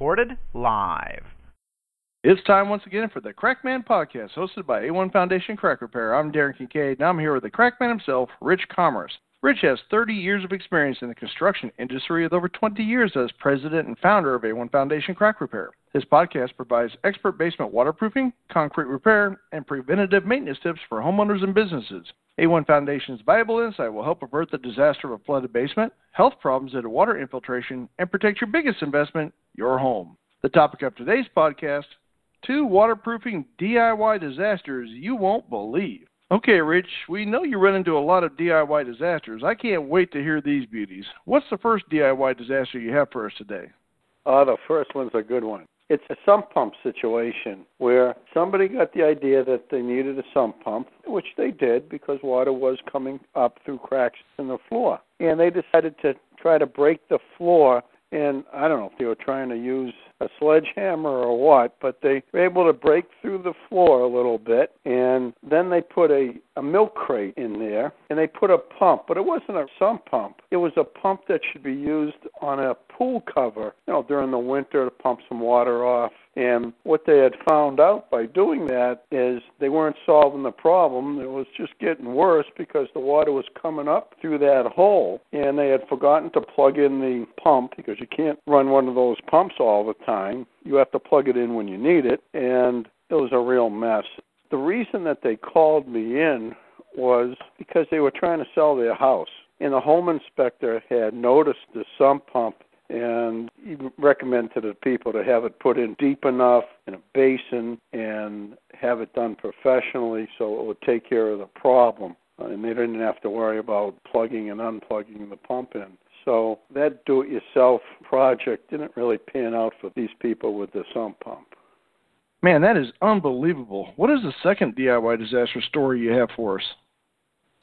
Recorded live. It's time once again for the Crackman Podcast, hosted by A1 Foundation Crack Repair. I'm Darren Kincaid, and I'm here with the Crackman himself, Rich Commerce. Rich has 30 years of experience in the construction industry with over 20 years as president and founder of A1 Foundation Crack Repair. His podcast provides expert basement waterproofing, concrete repair, and preventative maintenance tips for homeowners and businesses. A1 Foundation's valuable insight will help avert the disaster of a flooded basement, health problems to water infiltration, and protect your biggest investment, your home. The topic of today's podcast two waterproofing DIY disasters you won't believe. Okay, Rich, we know you run into a lot of DIY disasters. I can't wait to hear these beauties. What's the first DIY disaster you have for us today? Oh, the first one's a good one. It's a sump pump situation where somebody got the idea that they needed a sump pump, which they did because water was coming up through cracks in the floor. And they decided to try to break the floor and I don't know if they were trying to use a sledgehammer or what, but they were able to break through the floor a little bit, and then they put a, a milk crate in there, and they put a pump, but it wasn't a sump pump. It was a pump that should be used on a pool cover, you know, during the winter to pump some water off. And what they had found out by doing that is they weren't solving the problem. It was just getting worse because the water was coming up through that hole, and they had forgotten to plug in the pump because you can't run one of those pumps all the time. You have to plug it in when you need it, and it was a real mess. The reason that they called me in was because they were trying to sell their house. And the home inspector had noticed the sump pump and he recommend to the people to have it put in deep enough in a basin and have it done professionally so it would take care of the problem. Uh, and they didn't have to worry about plugging and unplugging the pump in. So that do it yourself project didn't really pan out for these people with the sump pump. Man, that is unbelievable. What is the second DIY disaster story you have for us?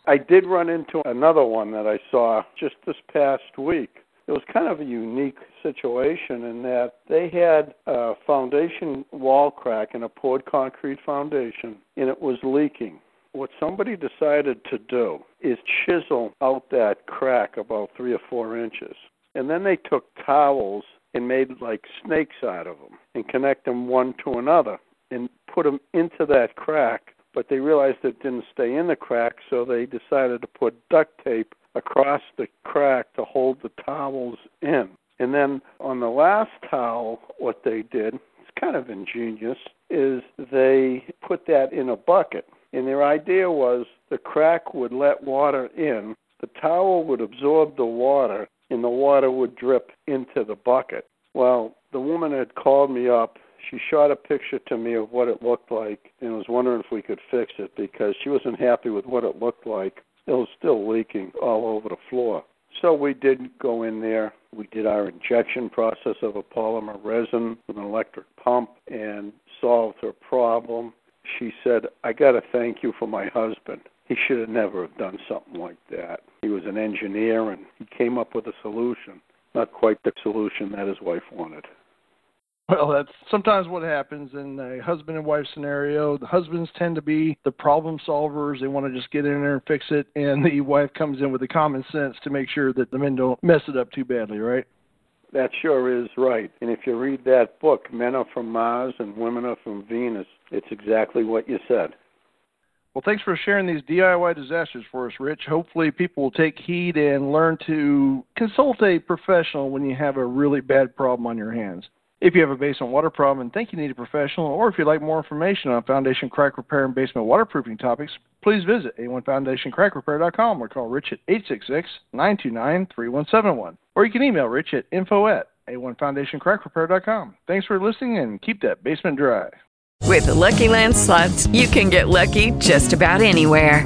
I did run into another one that I saw just this past week. It was kind of a unique situation in that they had a foundation wall crack in a poured concrete foundation and it was leaking. What somebody decided to do is chisel out that crack about three or four inches. And then they took towels and made like snakes out of them and connect them one to another and put them into that crack. But they realized it didn't stay in the crack, so they decided to put duct tape across the crack to hold the towels in. And then on the last towel, what they did, it's kind of ingenious, is they put that in a bucket. And their idea was the crack would let water in, the towel would absorb the water, and the water would drip into the bucket. Well, the woman had called me up. She shot a picture to me of what it looked like and was wondering if we could fix it because she wasn't happy with what it looked like. It was still leaking all over the floor. So we did go in there. We did our injection process of a polymer resin with an electric pump and solved her problem. She said, I got to thank you for my husband. He should have never have done something like that. He was an engineer and he came up with a solution. Not quite the solution that his wife wanted. Well, that's sometimes what happens in a husband and wife scenario. The husbands tend to be the problem solvers. They want to just get in there and fix it, and the wife comes in with the common sense to make sure that the men don't mess it up too badly, right? That sure is right. And if you read that book, Men Are From Mars and Women Are From Venus, it's exactly what you said. Well, thanks for sharing these DIY disasters for us, Rich. Hopefully, people will take heed and learn to consult a professional when you have a really bad problem on your hands. If you have a basement water problem and think you need a professional, or if you'd like more information on foundation crack repair and basement waterproofing topics, please visit a1foundationcrackrepair.com or call Rich at 866-929-3171. Or you can email Rich at info at a1foundationcrackrepair.com. Thanks for listening and keep that basement dry. With the Lucky Land slots, you can get lucky just about anywhere.